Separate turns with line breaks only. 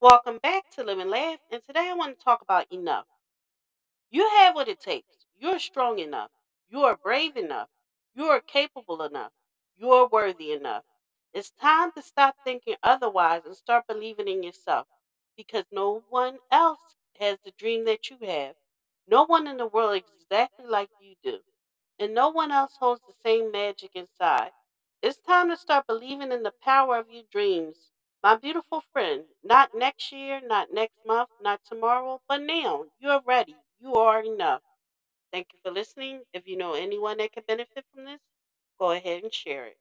Welcome back to Live and Laugh, and today I want to talk about enough. You have what it takes. You're strong enough. You are brave enough. You are capable enough. You are worthy enough. It's time to stop thinking otherwise and start believing in yourself because no one else has the dream that you have. No one in the world is exactly like you do, and no one else holds the same magic inside. It's time to start believing in the power of your dreams. My beautiful friend, not next year, not next month, not tomorrow, but now. You're ready. You are enough. Thank you for listening. If you know anyone that could benefit from this, go ahead and share it.